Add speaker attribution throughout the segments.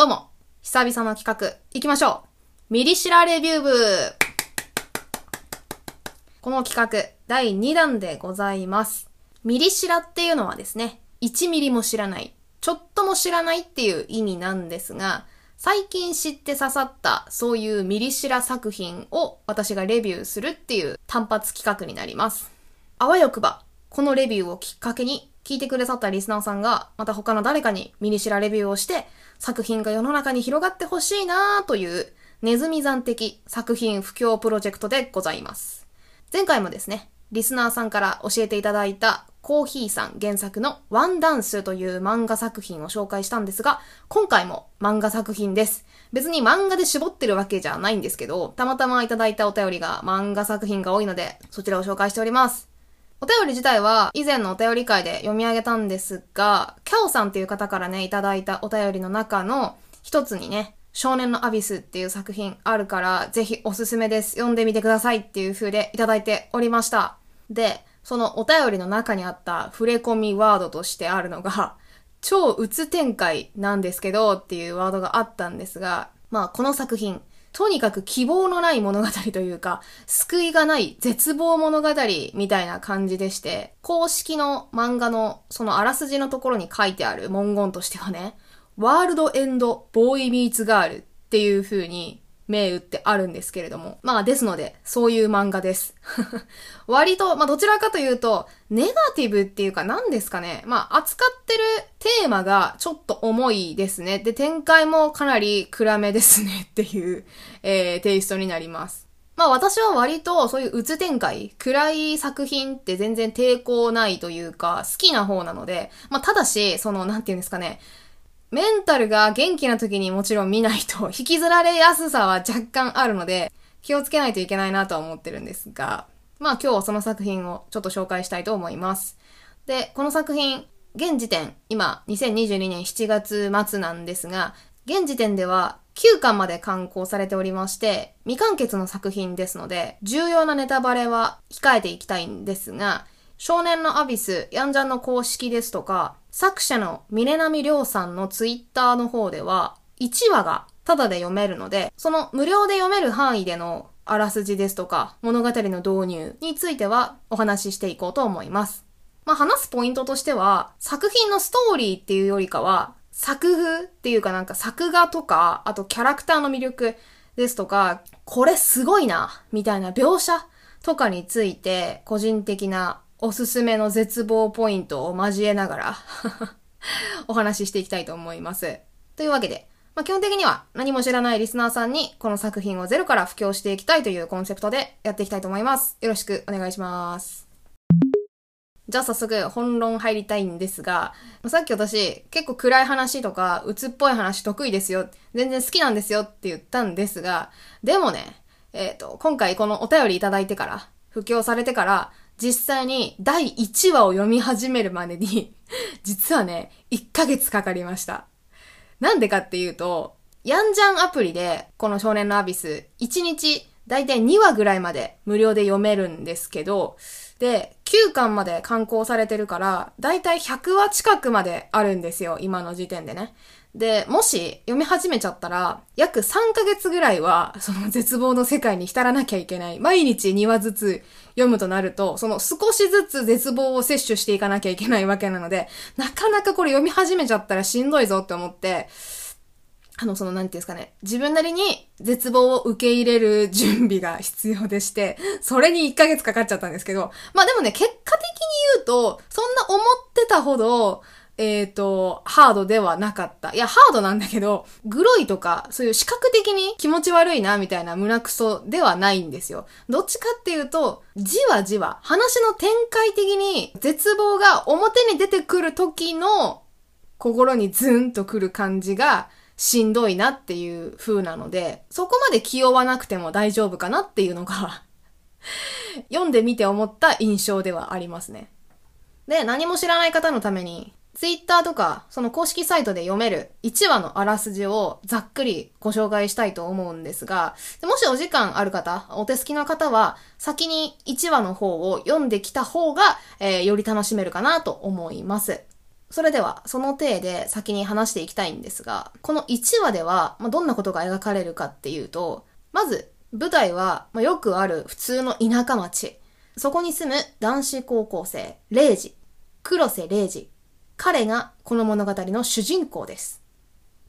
Speaker 1: どうも、久々の企画、行きましょうミリシラレビュー部この企画、第2弾でございます。ミリシラっていうのはですね、1ミリも知らない、ちょっとも知らないっていう意味なんですが、最近知って刺さったそういうミリシラ作品を私がレビューするっていう単発企画になります。あわよくば、このレビューをきっかけに聞いてくださったリスナーさんがまた他の誰かにミリシラレビューをして作品が世の中に広がってほしいなというネズミ山的作品布教プロジェクトでございます。前回もですね、リスナーさんから教えていただいたコーヒーさん原作のワンダンスという漫画作品を紹介したんですが、今回も漫画作品です。別に漫画で絞ってるわけじゃないんですけど、たまたまいただいたお便りが漫画作品が多いので、そちらを紹介しております。お便り自体は以前のお便り会で読み上げたんですが、キャオさんっていう方からね、いただいたお便りの中の一つにね、少年のアビスっていう作品あるから、ぜひおすすめです。読んでみてくださいっていう風でいただいておりました。で、そのお便りの中にあった触れ込みワードとしてあるのが、超鬱展開なんですけどっていうワードがあったんですが、まあこの作品、とにかく希望のない物語というか、救いがない絶望物語みたいな感じでして、公式の漫画のそのあらすじのところに書いてある文言としてはね、ワールドエンドボーイミーツガールっていう風に銘打ってあるんですけれども。まあですので、そういう漫画です。割と、まあどちらかというと、ネガティブっていうか何ですかね。まあ扱ってるテーマがちょっと重いですね。で、展開もかなり暗めですね っていう、えー、テイストになります。まあ私は割とそういう鬱展開、暗い作品って全然抵抗ないというか、好きな方なので、まあただし、その、なんていうんですかね、メンタルが元気な時にもちろん見ないと引きずられやすさは若干あるので、気をつけないといけないなとは思ってるんですが、まあ今日はその作品をちょっと紹介したいと思います。で、この作品、現時点、今、2022年7月末なんですが、現時点では9巻まで刊行されておりまして、未完結の作品ですので、重要なネタバレは控えていきたいんですが、少年のアビス、ヤンジャンの公式ですとか、作者の峰波亮さんのツイッターの方では、1話がタダで読めるので、その無料で読める範囲でのあらすじですとか、物語の導入についてはお話ししていこうと思います。まあ話すポイントとしては、作品のストーリーっていうよりかは、作風っていうかなんか作画とか、あとキャラクターの魅力ですとか、これすごいな、みたいな描写とかについて、個人的なおすすめの絶望ポイントを交えながら お話ししていきたいと思います。というわけで、まあ、基本的には何も知らないリスナーさんにこの作品をゼロから布教していきたいというコンセプトでやっていきたいと思います。よろしくお願いします。じゃあ早速本論入りたいんですが、さっき私結構暗い話とか鬱っぽい話得意ですよ。全然好きなんですよって言ったんですが、でもね、えっ、と、今回このお便りいただいてから、布教されてから、実際に第1話を読み始めるまでに、実はね、1ヶ月かかりました。なんでかっていうと、ヤンジャンアプリで、この少年のアビス、1日、だいたい2話ぐらいまで無料で読めるんですけど、で、9巻まで刊行されてるから、だいたい100話近くまであるんですよ、今の時点でね。で、もし読み始めちゃったら、約3ヶ月ぐらいは、その絶望の世界に浸らなきゃいけない。毎日2話ずつ読むとなると、その少しずつ絶望を摂取していかなきゃいけないわけなので、なかなかこれ読み始めちゃったらしんどいぞって思って、あの、その、なんていうんですかね。自分なりに絶望を受け入れる準備が必要でして、それに1ヶ月かかっちゃったんですけど、まあでもね、結果的に言うと、そんな思ってたほど、えっ、と、ハードではなかった。いや、ハードなんだけど、グロいとか、そういう視覚的に気持ち悪いな、みたいな胸クソではないんですよ。どっちかっていうと、じわじわ、話の展開的に絶望が表に出てくる時の心にズンとくる感じが、しんどいなっていう風なので、そこまで気負わなくても大丈夫かなっていうのが 読んでみて思った印象ではありますね。で、何も知らない方のために、ツイッターとか、その公式サイトで読める1話のあらすじをざっくりご紹介したいと思うんですが、もしお時間ある方、お手すきの方は、先に1話の方を読んできた方が、えーより楽しめるかなと思います。それでは、その体で先に話していきたいんですが、この1話では、まあ、どんなことが描かれるかっていうと、まず、舞台は、まあ、よくある普通の田舎町。そこに住む男子高校生、レイジ。黒瀬レイジ。彼がこの物語の主人公です。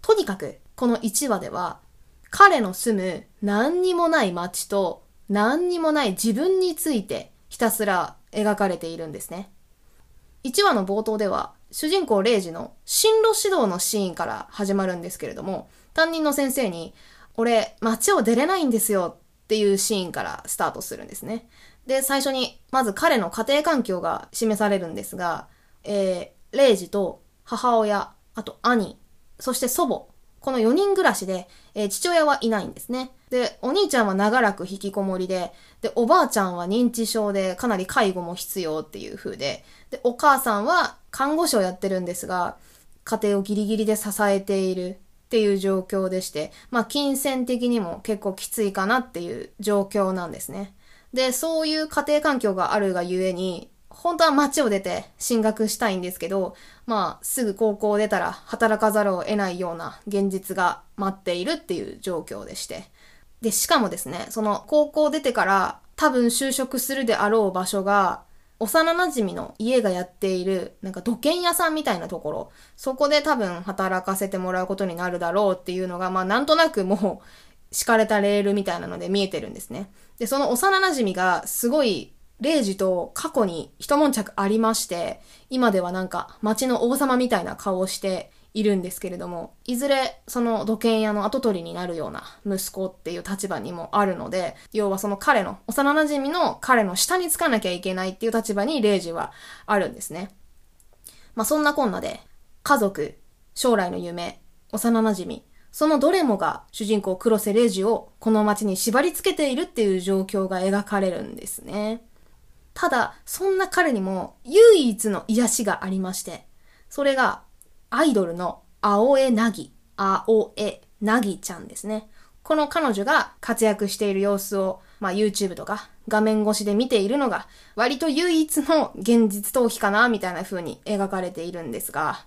Speaker 1: とにかく、この1話では、彼の住む何にもない街と何にもない自分についてひたすら描かれているんですね。1話の冒頭では、主人公レイジの進路指導のシーンから始まるんですけれども、担任の先生に、俺、街を出れないんですよっていうシーンからスタートするんですね。で、最初に、まず彼の家庭環境が示されるんですが、えー、レイジと母親、あと兄、そして祖母、この4人暮らしで、えー、父親はいないんですね。で、お兄ちゃんは長らく引きこもりで、で、おばあちゃんは認知症でかなり介護も必要っていう風で、で、お母さんは看護師をやってるんですが、家庭をギリギリで支えているっていう状況でして、まあ、金銭的にも結構きついかなっていう状況なんですね。で、そういう家庭環境があるがゆえに、本当は街を出て進学したいんですけど、まあ、すぐ高校を出たら働かざるを得ないような現実が待っているっていう状況でして。で、しかもですね、その高校出てから多分就職するであろう場所が、幼馴染の家がやっている、なんか土建屋さんみたいなところ、そこで多分働かせてもらうことになるだろうっていうのが、まあなんとなくもう敷かれたレールみたいなので見えてるんですね。で、その幼馴染がすごい、レイジと過去に一悶着ありまして、今ではなんか街の王様みたいな顔をしているんですけれども、いずれその土建屋の跡取りになるような息子っていう立場にもあるので、要はその彼の、幼馴染の彼の下につかなきゃいけないっていう立場にレイジはあるんですね。まあそんなこんなで、家族、将来の夢、幼馴染、そのどれもが主人公黒瀬レイジをこの街に縛り付けているっていう状況が描かれるんですね。ただ、そんな彼にも唯一の癒しがありまして、それがアイドルの青江なぎ、青江なぎちゃんですね。この彼女が活躍している様子を、まあ、YouTube とか画面越しで見ているのが割と唯一の現実逃避かなみたいな風に描かれているんですが、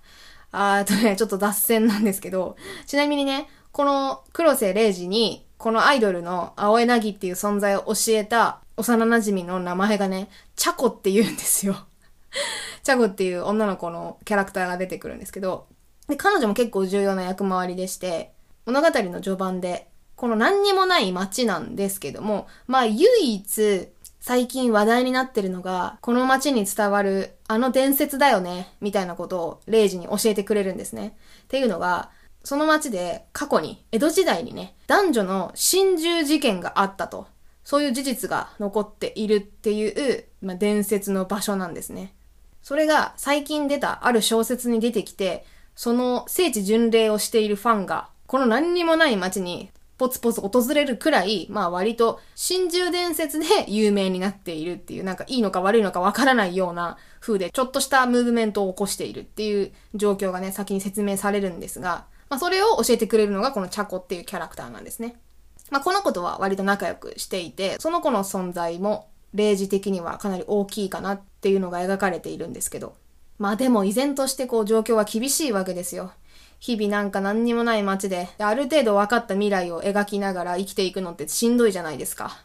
Speaker 1: あーとね、ちょっと脱線なんですけど、ちなみにね、この黒瀬玲二に、このアイドルの青江なぎっていう存在を教えた幼馴染の名前がね、チャコって言うんですよ。チャコっていう女の子のキャラクターが出てくるんですけど、で、彼女も結構重要な役回りでして、物語の序盤で、この何にもない街なんですけども、まあ唯一最近話題になってるのが、この街に伝わるあの伝説だよね、みたいなことをレイジに教えてくれるんですね。っていうのが、その街で過去に、江戸時代にね、男女の心中事件があったと。そういう事実が残っているっていう、まあ、伝説の場所なんですね。それが最近出たある小説に出てきて、その聖地巡礼をしているファンが、この何にもない街にポツポツ訪れるくらい、まあ割と真珠伝説で有名になっているっていう、なんかいいのか悪いのかわからないような風で、ちょっとしたムーブメントを起こしているっていう状況がね、先に説明されるんですが、まあそれを教えてくれるのがこのチャコっていうキャラクターなんですね。まあこの子とは割と仲良くしていて、その子の存在も例示的にはかなり大きいかなっていうのが描かれているんですけど、まあでも依然としてこう状況は厳しいわけですよ。日々なんか何にもない街で、ある程度分かった未来を描きながら生きていくのってしんどいじゃないですか。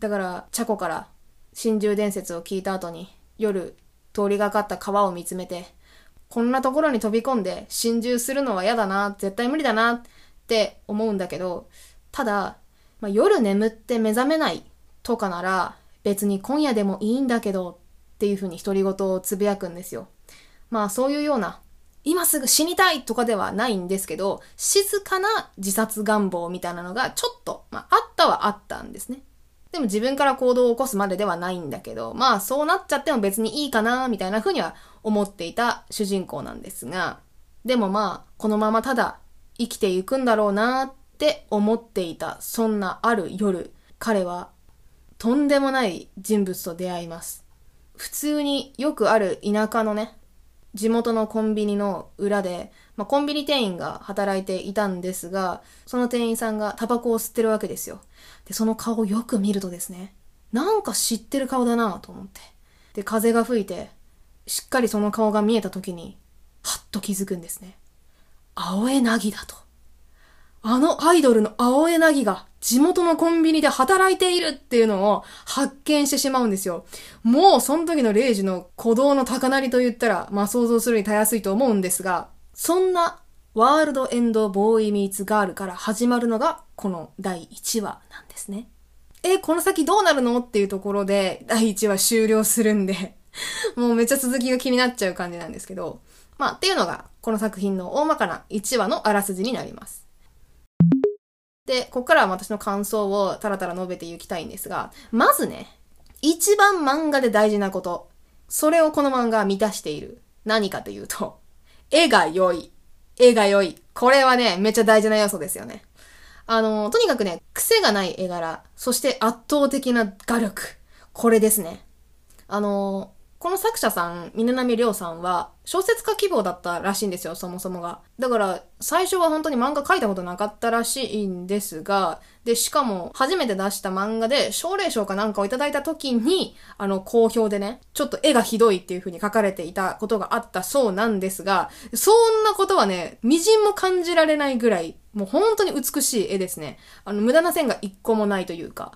Speaker 1: だから、チャコから真珠伝説を聞いた後に、夜通りがかった川を見つめて、こんなところに飛び込んで心中するのは嫌だな、絶対無理だなって思うんだけど、ただ、まあ、夜眠って目覚めないとかなら別に今夜でもいいんだけどっていうふうに独り言をつぶやくんですよ。まあそういうような今すぐ死にたいとかではないんですけど、静かな自殺願望みたいなのがちょっと、まあ、あったはあったんですね。でも自分から行動を起こすまでではないんだけど、まあそうなっちゃっても別にいいかな、みたいな風には思っていた主人公なんですが、でもまあ、このままただ生きていくんだろうなっって思っていた、そんなある夜、彼はとんでもない人物と出会います。普通によくある田舎のね、地元のコンビニの裏で、まあ、コンビニ店員が働いていたんですが、その店員さんがタバコを吸ってるわけですよ。で、その顔をよく見るとですね、なんか知ってる顔だなと思って。で、風が吹いて、しっかりその顔が見えた時に、はっと気づくんですね。青江なぎだと。あのアイドルの青江なぎが地元のコンビニで働いているっていうのを発見してしまうんですよ。もうその時のレイジの鼓動の高鳴りと言ったら、まあ想像するにたやすいと思うんですが、そんなワールドエンドボーイミーツガールから始まるのがこの第1話なんですね。え、この先どうなるのっていうところで第1話終了するんで もうめっちゃ続きが気になっちゃう感じなんですけど、まあっていうのがこの作品の大まかな1話のあらすじになります。で、ここからは私の感想をたらたら述べていきたいんですが、まずね、一番漫画で大事なこと、それをこの漫画は満たしている。何かというと、絵が良い。絵が良い。これはね、めっちゃ大事な要素ですよね。あの、とにかくね、癖がない絵柄、そして圧倒的な画力。これですね。あの、この作者さん、峰波亮さんは、小説家希望だったらしいんですよ、そもそもが。だから、最初は本当に漫画書いたことなかったらしいんですが、で、しかも、初めて出した漫画で、奨励賞かなんかをいただいた時に、あの、好評でね、ちょっと絵がひどいっていう風に書かれていたことがあったそうなんですが、そんなことはね、微塵も感じられないぐらい、もう本当に美しい絵ですね。あの、無駄な線が一個もないというか。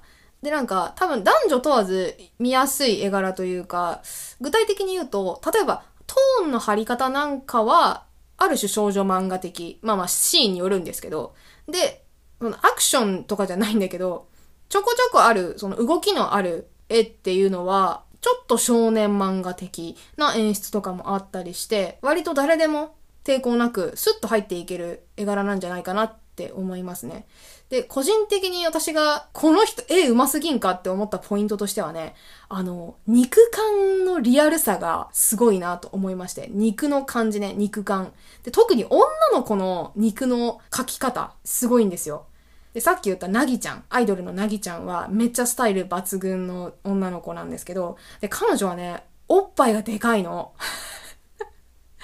Speaker 1: で、なんか、多分男女問わず見やすい絵柄というか、具体的に言うと、例えば、トーンの張り方なんかは、ある種少女漫画的。まあまあ、シーンによるんですけど。で、そのアクションとかじゃないんだけど、ちょこちょこある、その動きのある絵っていうのは、ちょっと少年漫画的な演出とかもあったりして、割と誰でも抵抗なくスッと入っていける絵柄なんじゃないかなって思いますね。で、個人的に私が、この人、絵うますぎんかって思ったポイントとしてはね、あの、肉感のリアルさがすごいなと思いまして、肉の感じね、肉感。で、特に女の子の肉の描き方、すごいんですよ。で、さっき言ったなぎちゃん、アイドルのなぎちゃんは、めっちゃスタイル抜群の女の子なんですけど、で、彼女はね、おっぱいがでかいの。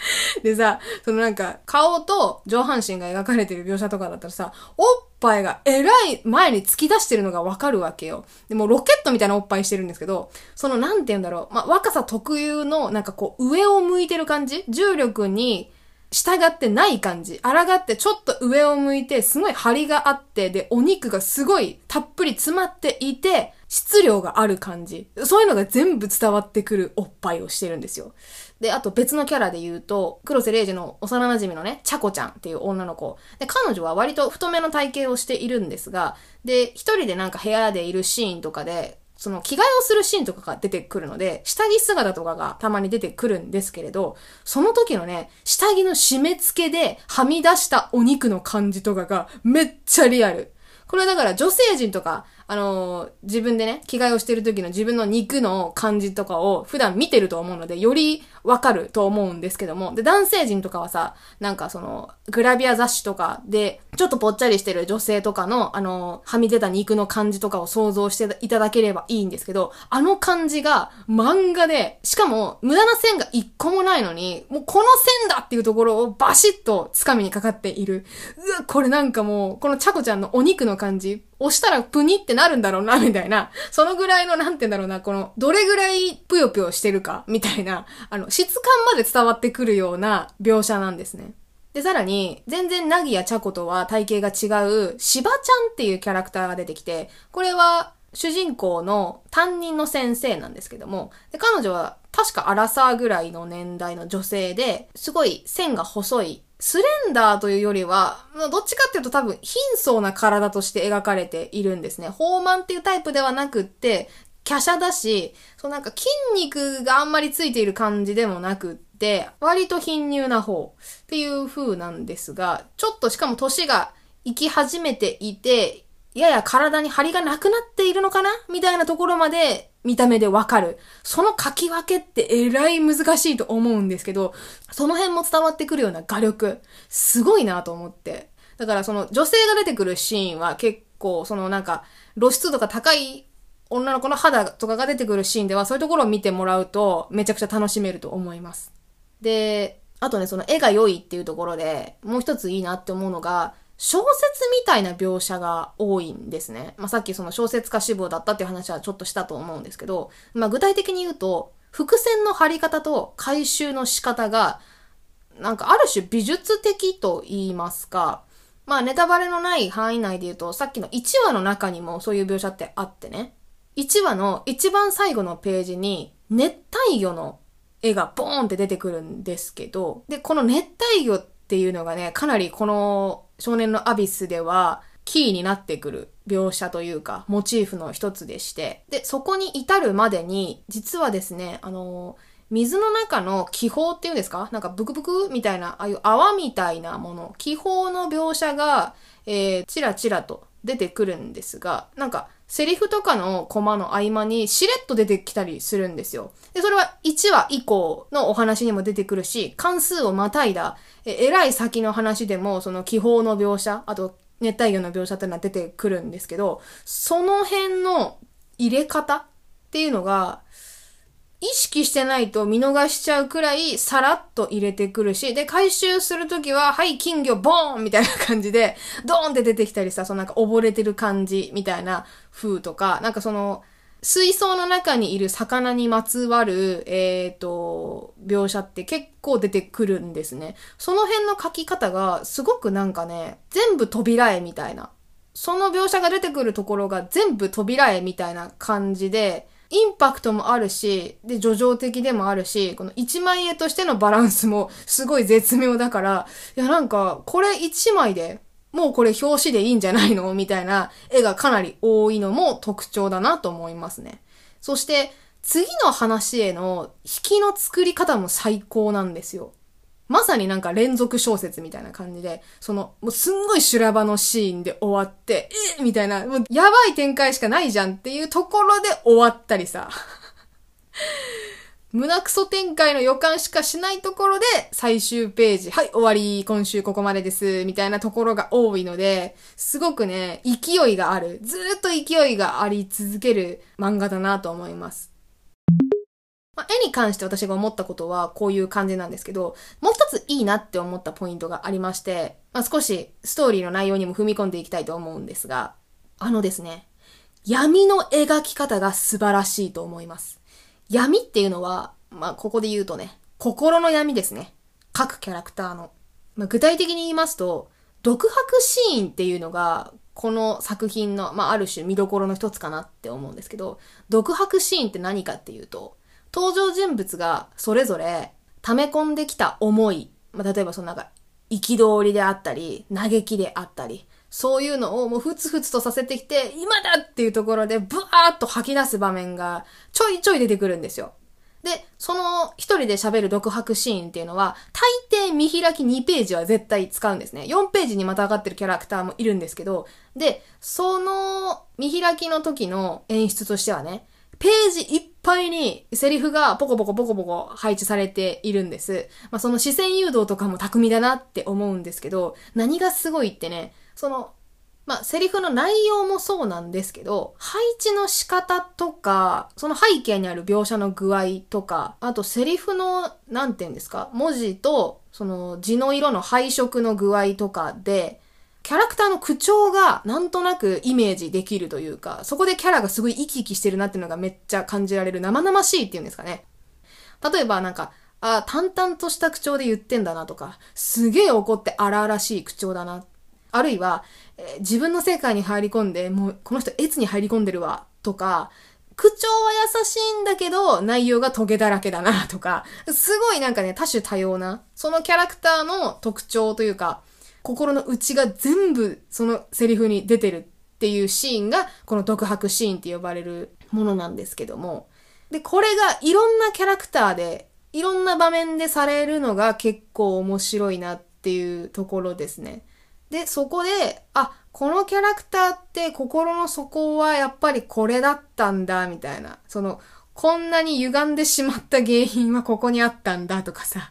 Speaker 1: でさ、そのなんか、顔と上半身が描かれてる描写とかだったらさ、おっぱいがえらい前に突き出してるのがわかるわけよ。でもロケットみたいなおっぱいしてるんですけど、そのなんて言うんだろう。まあ、若さ特有のなんかこう上を向いてる感じ？重力に従ってない感じ。抗ってちょっと上を向いて、すごい張りがあって、で、お肉がすごいたっぷり詰まっていて、質量がある感じ。そういうのが全部伝わってくるおっぱいをしてるんですよ。で、あと別のキャラで言うと、黒瀬玲児の幼馴染のね、チャコちゃんっていう女の子。で、彼女は割と太めの体型をしているんですが、で、一人でなんか部屋でいるシーンとかで、その着替えをするシーンとかが出てくるので、下着姿とかがたまに出てくるんですけれど、その時のね、下着の締め付けではみ出したお肉の感じとかがめっちゃリアル。これだから女性陣とかあのー、自分でね、着替えをしてる時の自分の肉の感じとかを普段見てると思うので、よりわかると思うんですけども。で、男性陣とかはさ、なんかその、グラビア雑誌とかで、ちょっとぽっちゃりしてる女性とかの、あのー、はみ出た肉の感じとかを想像していただければいいんですけど、あの感じが漫画で、しかも無駄な線が一個もないのに、もうこの線だっていうところをバシッと掴みにかかっている。うわ、これなんかもう、このチャコちゃんのお肉の感じ、押したらプニってなるんだろうな、みたいな、そのぐらいの、なんて言うんだろうな、この、どれぐらいぷよぷよしてるか、みたいな、あの、質感まで伝わってくるような描写なんですね。で、さらに、全然ナギやチャコとは体型が違う、シバちゃんっていうキャラクターが出てきて、これは、主人公の担任の先生なんですけども、で彼女は確かアラサーぐらいの年代の女性で、すごい線が細いスレンダーというよりは、どっちかっていうと多分貧相な体として描かれているんですね。豊満っていうタイプではなくって、華奢だし、そうなんか筋肉があんまりついている感じでもなくって、割と貧乳な方っていう風なんですが、ちょっとしかも年が行き始めていて、やや体に張りがなくなっているのかな？みたいなところまで見た目でわかる。その書き分けってえらい難しいと思うんですけど、その辺も伝わってくるような画力、すごいなと思って。だからその女性が出てくるシーンは結構そのなんか露出度が高い女の子の肌とかが出てくるシーンではそういうところを見てもらうとめちゃくちゃ楽しめると思います。で、あとね、その絵が良いっていうところでもう一ついいなって思うのが、小説みたいな描写が多いんですね。まあ、さっきその小説家志望だったっていう話はちょっとしたと思うんですけど、まあ、具体的に言うと、伏線の張り方と回収の仕方が、なんかある種美術的と言いますか、まあネタバレのない範囲内で言うと、さっきの1話の中にもそういう描写ってあってね。1話の一番最後のページに熱帯魚の絵がボーンって出てくるんですけど、で、この熱帯魚っていうのがね、かなりこの少年のアビスではキーになってくる描写というか、モチーフの一つでして、で、そこに至るまでに、実はですね、あの、水の中の気泡っていうんですか？なんかブクブクみたいな、ああいう泡みたいなもの、気泡の描写が、えー、チラチラと出てくるんですが、なんか、セリフとかのコマの合間にしれっと出てきたりするんですよ。で、それは1話以降のお話にも出てくるし、関数をまたいだ、え、らい先の話でも、その気泡の描写、あと熱帯魚の描写っていうのは出てくるんですけど、その辺の入れ方っていうのが、意識してないと見逃しちゃうくらいさらっと入れてくるし、で、回収するときは、はい、金魚ボーンみたいな感じで、ドーンって出てきたりさ、そのなんか溺れてる感じみたいな風とか、なんかその、水槽の中にいる魚にまつわる、えっ、ー、と、描写って結構出てくるんですね。その辺の書き方がすごくなんかね、全部扉絵みたいな。その描写が出てくるところが全部扉絵みたいな感じで、インパクトもあるし、で、叙情的でもあるし、この一枚絵としてのバランスもすごい絶妙だから、いやなんか、これ一枚でもうこれ表紙でいいんじゃないの？みたいな絵がかなり多いのも特徴だなと思いますね。そして、次の話への引きの作り方も最高なんですよ。まさになんか連続小説みたいな感じで、その、もうすんごい修羅場のシーンで終わって、えみたいな、もうやばい展開しかないじゃんっていうところで終わったりさ。胸クソ展開の予感しかしないところで最終ページ、はい、終わり、今週ここまでです、みたいなところが多いので、すごくね、勢いがある、ずっと勢いがあり続ける漫画だなと思います。まあ、絵に関して私が思ったことはこういう感じなんですけど、もう一ついいなって思ったポイントがありまして、まあ、少しストーリーの内容にも踏み込んでいきたいと思うんですが、あのですね、闇の描き方が素晴らしいと思います。闇っていうのは、まあ、ここで言うとね、心の闇ですね。各キャラクターの。まあ、具体的に言いますと、独白シーンっていうのが、この作品の、まあ、ある種見どころの一つかなって思うんですけど、独白シーンって何かっていうと、登場人物がそれぞれ溜め込んできた思い、まあ、例えばそのなんか、憤りであったり、嘆きであったり、そういうのをもうふつふつとさせてきて、今だっていうところでブワーッと吐き出す場面がちょいちょい出てくるんですよ。で、その一人で喋る独白シーンっていうのは、大抵見開き2ページは絶対使うんですね。4ページにまた上がってるキャラクターもいるんですけど、で、その見開きの時の演出としてはね、ページいっぱいにセリフがポコポコポコポコ配置されているんです。まあ、その視線誘導とかも巧みだなって思うんですけど、何がすごいってね、その、まあ、セリフの内容もそうなんですけど、配置の仕方とか、その背景にある描写の具合とか、あとセリフの、なんて言うんですか、文字と、その字の色の配色の具合とかで、キャラクターの口調がなんとなくイメージできるというか、そこでキャラがすごい生き生きしてるなっていうのがめっちゃ感じられる生々しいっていうんですかね。例えばなんか、あ淡々とした口調で言ってんだなとか、すげえ怒って荒々しい口調だな。あるいは、えー、自分の世界に入り込んで、もうこの人越に入り込んでるわ、とか、口調は優しいんだけど、内容がトゲだらけだな、とか、すごいなんかね、多種多様な、そのキャラクターの特徴というか、心の内が全部そのセリフに出てるっていうシーンが、この独白シーンって呼ばれるものなんですけども。で、これがいろんなキャラクターで、いろんな場面でされるのが結構面白いなっていうところですね。で、そこで、あ、このキャラクターって心の底はやっぱりこれだったんだ、みたいな。その、こんなに歪んでしまった原因はここにあったんだとかさ。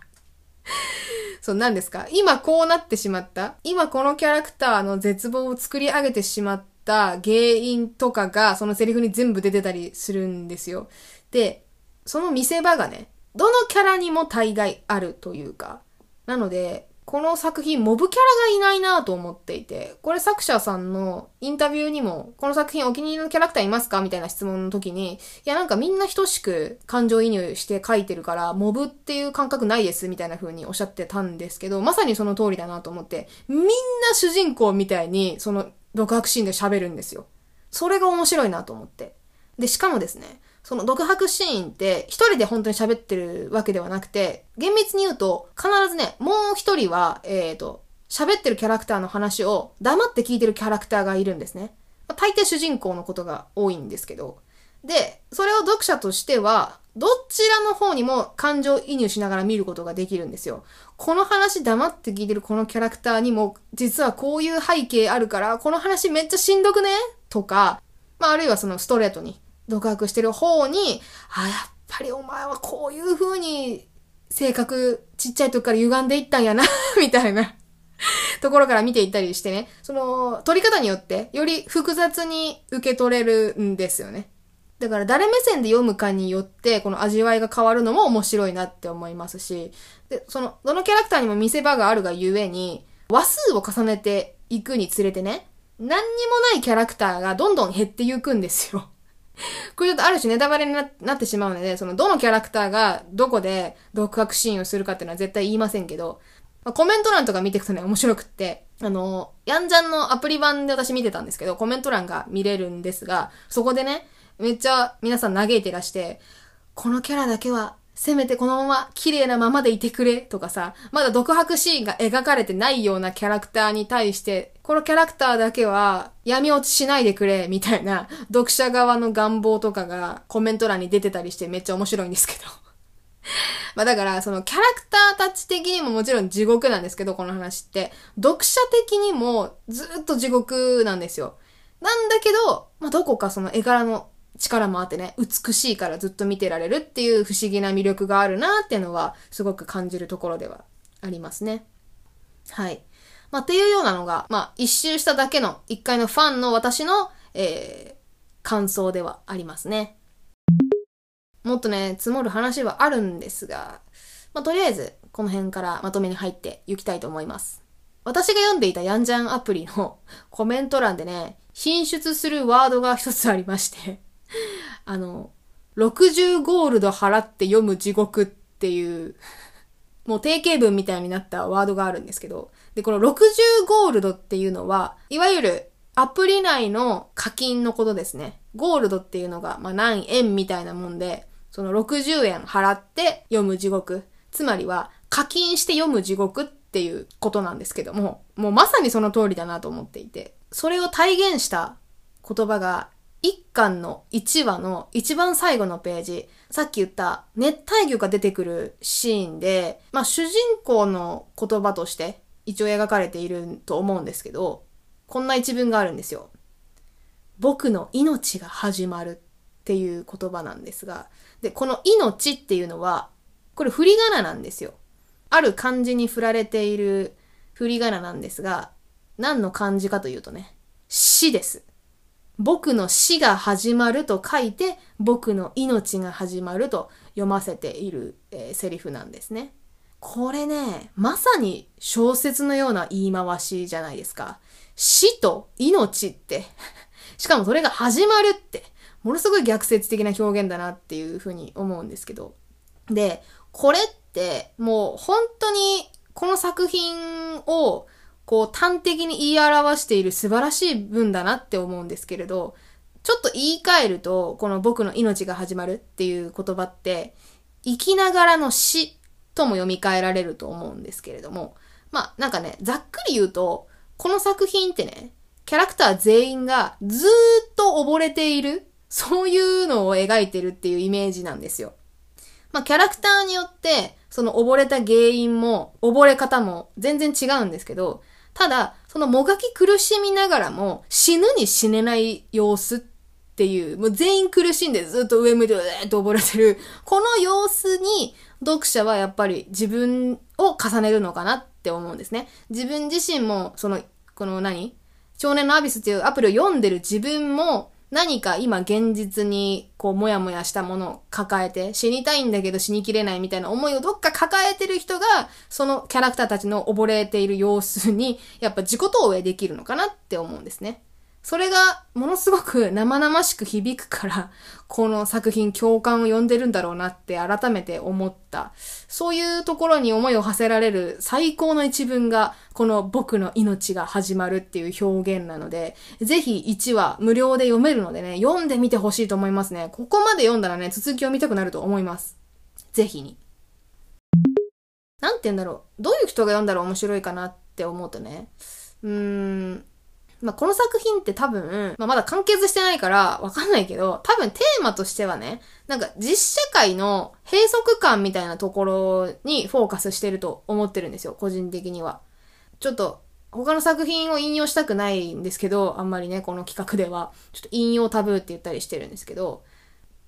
Speaker 1: そう、何ですか？今こうなってしまった？今このキャラクターの絶望を作り上げてしまった原因とかが、そのセリフに全部出てたりするんですよ。で、その見せ場がね、どのキャラにも大概あるというか、なので、この作品、モブキャラがいないなと思っていて、これ作者さんのインタビューにも、この作品お気に入りのキャラクターいますかみたいな質問の時に、いやなんかみんな等しく感情移入して書いてるから、モブっていう感覚ないですみたいな風におっしゃってたんですけど、まさにその通りだなと思って、みんな主人公みたいに、その独白シーンで喋るんですよ。それが面白いなと思って。で、しかもですね、その独白シーンって一人で本当に喋ってるわけではなくて、厳密に言うと必ずね、もう一人は、えっ、ー、と、喋ってるキャラクターの話を黙って聞いてるキャラクターがいるんですね。大抵主人公のことが多いんですけど。で、それを読者としては、どちらの方にも感情移入しながら見ることができるんですよ。この話黙って聞いてるこのキャラクターにも、実はこういう背景あるから、この話めっちゃしんどくね？とか、まああるいはそのストレートに独白してる方に、あ、やっぱりお前はこういう風に性格ちっちゃい時から歪んでいったんやな みたいなところから見ていったりしてね、その、撮り方によってより複雑に受け取れるんですよね。だから誰目線で読むかによって、この味わいが変わるのも面白いなって思いますし、で、その、どのキャラクターにも見せ場があるがゆえに、話数を重ねていくにつれてね、何にもないキャラクターがどんどん減っていくんですよ。これちょっとある種ネタバレになってしまうので、そのどのキャラクターがどこで独白シーンをするかっていうのは絶対言いませんけど、まあ、コメント欄とか見ていくとね、面白くって、あの、ヤンジャンのアプリ版で私見てたんですけど、コメント欄が見れるんですが、そこでね、めっちゃ皆さん嘆いてらして、このキャラだけはせめてこのまま綺麗なままでいてくれとかさ、まだ独白シーンが描かれてないようなキャラクターに対して、このキャラクターだけは闇落ちしないでくれみたいな読者側の願望とかがコメント欄に出てたりしてめっちゃ面白いんですけど。まあだから、そのキャラクターたち的にももちろん地獄なんですけど、この話って。読者的にもずっと地獄なんですよ。なんだけど、まあどこかその絵柄の力もあってね、美しいからずっと見てられるっていう不思議な魅力があるなっていうのは、すごく感じるところではありますね。はい。まあ、っていうようなのが、まあ、一周しただけの、一回のファンの私の、えー、感想ではありますね。もっとね、積もる話はあるんですが、まあ、とりあえず、この辺からまとめに入っていきたいと思います。私が読んでいたヤンジャンアプリのコメント欄でね、進出するワードが一つありまして あの、60ゴールド払って読む地獄っていう、もう定型文みたいになったワードがあるんですけど、で、この60ゴールドっていうのは、いわゆるアプリ内の課金のことですね。ゴールドっていうのが、まあ何円みたいなもんで、その60円払って読む地獄。つまりは課金して読む地獄っていうことなんですけども、もうまさにその通りだなと思っていて、それを体現した言葉が一巻の1話の一番最後のページ、さっき言った熱帯魚が出てくるシーンで、まあ主人公の言葉として一応描かれていると思うんですけど、こんな一文があるんですよ。僕の命が始まるっていう言葉なんですが、で、この命っていうのは、これ振り仮名なんですよ。ある漢字に振られている振り仮名なんですが、何の漢字かというとね、死です。僕の死が始まると書いて、僕の命が始まると読ませている、えー、セリフなんですね。これね、まさに小説のような言い回しじゃないですか。死と命って しかもそれが始まるって、ものすごい逆説的な表現だなっていうふうに思うんですけど。で、これってもう本当にこの作品をこう端的に言い表している素晴らしい文だなって思うんですけれど、ちょっと言い換えると、この僕の命が始まるっていう言葉って、生きながらの死とも読み替えられると思うんですけれども、まあなんかね、ざっくり言うと、この作品ってね、キャラクター全員がずーっと溺れている、そういうのを描いてるっていうイメージなんですよ。まあキャラクターによって、その溺れた原因も、溺れ方も全然違うんですけど、ただ、そのもがき苦しみながらも死ぬに死ねない様子っていう、もう全員苦しんでずっと上向いてうーっと溺れてる、この様子に読者はやっぱり自分を重ねるのかなって思うんですね。自分自身も、その、この何？少年のアビスっていうアプリを読んでる自分も、何か今現実にこうもやもやしたものを抱えて死にたいんだけど死にきれないみたいな思いをどっか抱えてる人がそのキャラクターたちの溺れている様子にやっぱ自己投影できるのかなって思うんですね。それがものすごく生々しく響くから、この作品共感を呼んでるんだろうなって改めて思った。そういうところに思いを馳せられる最高の一文が、この僕の命が始まるっていう表現なので、ぜひ1話無料で読めるのでね、読んでみてほしいと思いますね。ここまで読んだらね、続きを見たくなると思います。ぜひに。なんて言うんだろう。どういう人が読んだら面白いかなって思うとね。うーん、まあ、この作品って多分、まあ、まだ完結してないからわかんないけど、多分テーマとしてはね、なんか実社会の閉塞感みたいなところにフォーカスしてると思ってるんですよ、個人的には。ちょっと、他の作品を引用したくないんですけど、あんまりね、この企画では、ちょっと引用タブーって言ったりしてるんですけど、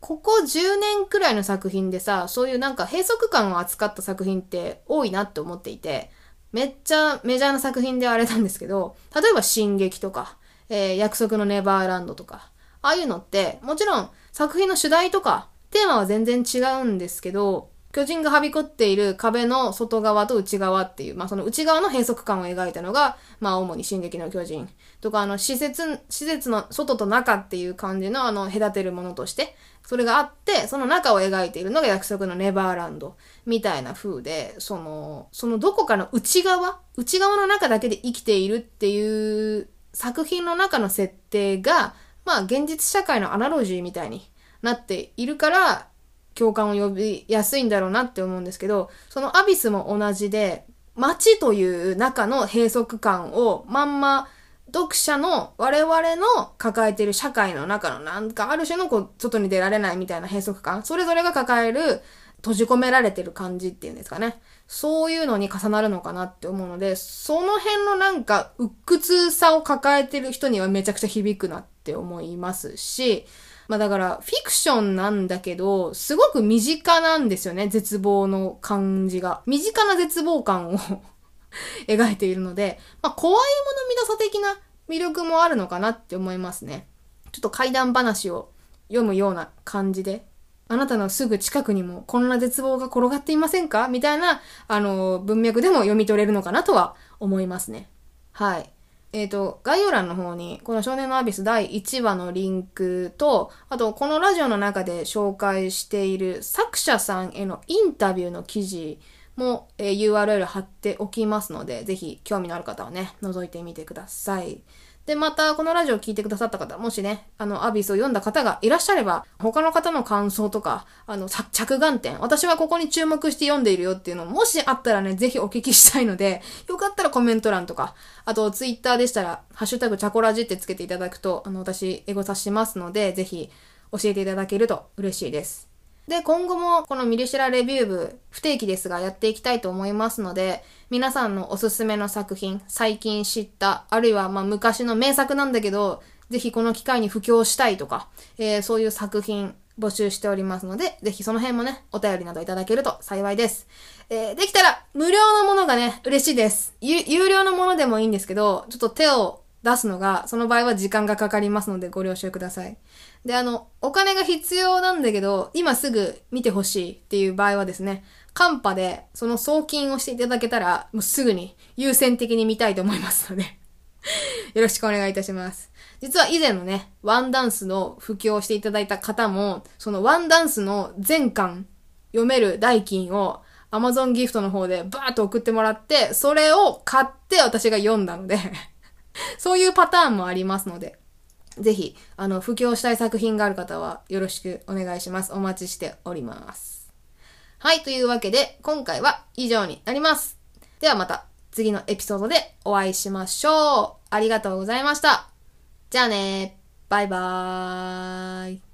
Speaker 1: ここ10年くらいの作品でさ、そういうなんか閉塞感を扱った作品って多いなって思っていて、めっちゃメジャーな作品ではあれなんですけど、例えば進撃とか、えー、約束のネバーランドとか、ああいうのって、もちろん作品の主題とか、テーマは全然違うんですけど、巨人がはびこっている壁の外側と内側っていう、まあその内側の閉塞感を描いたのが、まあ主に進撃の巨人とか、あの施設、施設の外と中っていう感じのあの隔てるものとして、それがあって、その中を描いているのが約束のネバーランドみたいな風で、その、そのどこかの内側、内側の中だけで生きているっていう作品の中の設定が、まあ現実社会のアナロジーみたいになっているから、共感を呼びやすいんだろうなって思うんですけど、そのアビスも同じで、街という中の閉塞感をまんま読者の我々の抱えてる社会の中のなんかある種のこう外に出られないみたいな閉塞感、それぞれが抱える閉じ込められてる感じっていうんですかね。そういうのに重なるのかなって思うので、その辺のなんか鬱屈さを抱えてる人にはめちゃくちゃ響くなって思いますし、まあだからフィクションなんだけど、すごく身近なんですよね、絶望の感じが。身近な絶望感を 描いているので、まあ、怖いもの見なさ的な魅力もあるのかなって思いますね。ちょっと怪談話を読むような感じで、あなたのすぐ近くにもこんな絶望が転がっていませんか？みたいな、あの、文脈でも読み取れるのかなとは思いますね。はい。えっ、ー、と、概要欄の方に、この少年のアビス第1話のリンクと、あと、このラジオの中で紹介している作者さんへのインタビューの記事も、えー、URL 貼っておきますので、ぜひ興味のある方はね、覗いてみてください。で、また、このラジオを聞いてくださった方、もしね、あの、アビスを読んだ方がいらっしゃれば、他の方の感想とか、あの、着眼点、私はここに注目して読んでいるよっていうのもしあったらね、ぜひお聞きしたいので、よかったらコメント欄とか、あと、ツイッターでしたら、ハッシュタグチャコラジってつけていただくと、あの、私、エゴサしますので、ぜひ、教えていただけると嬉しいです。で、今後もこのミリシラレビュー部不定期ですがやっていきたいと思いますので、皆さんのおすすめの作品、最近知った、あるいはまあ昔の名作なんだけど、ぜひこの機会に布教したいとか、えー、そういう作品募集しておりますので、ぜひその辺もね、お便りなどいただけると幸いです。えー、できたら無料のものがね、嬉しいです。有料のものでもいいんですけど、ちょっと手を出すのが、その場合は時間がかかりますのでご了承ください。で、あの、お金が必要なんだけど、今すぐ見てほしいっていう場合はですね、カンパでその送金をしていただけたら、もうすぐに優先的に見たいと思いますので よろしくお願いいたします。実は以前のね、ワンダンスの布教をしていただいた方も、そのワンダンスの全巻読める代金を Amazon ギフトの方でバーッと送ってもらって、それを買って私が読んだので そういうパターンもありますので、ぜひ、あの、布教したい作品がある方はよろしくお願いします。お待ちしております。はい、というわけで、今回は以上になります。ではまた次のエピソードでお会いしましょう。ありがとうございました。じゃあねバイバーイ。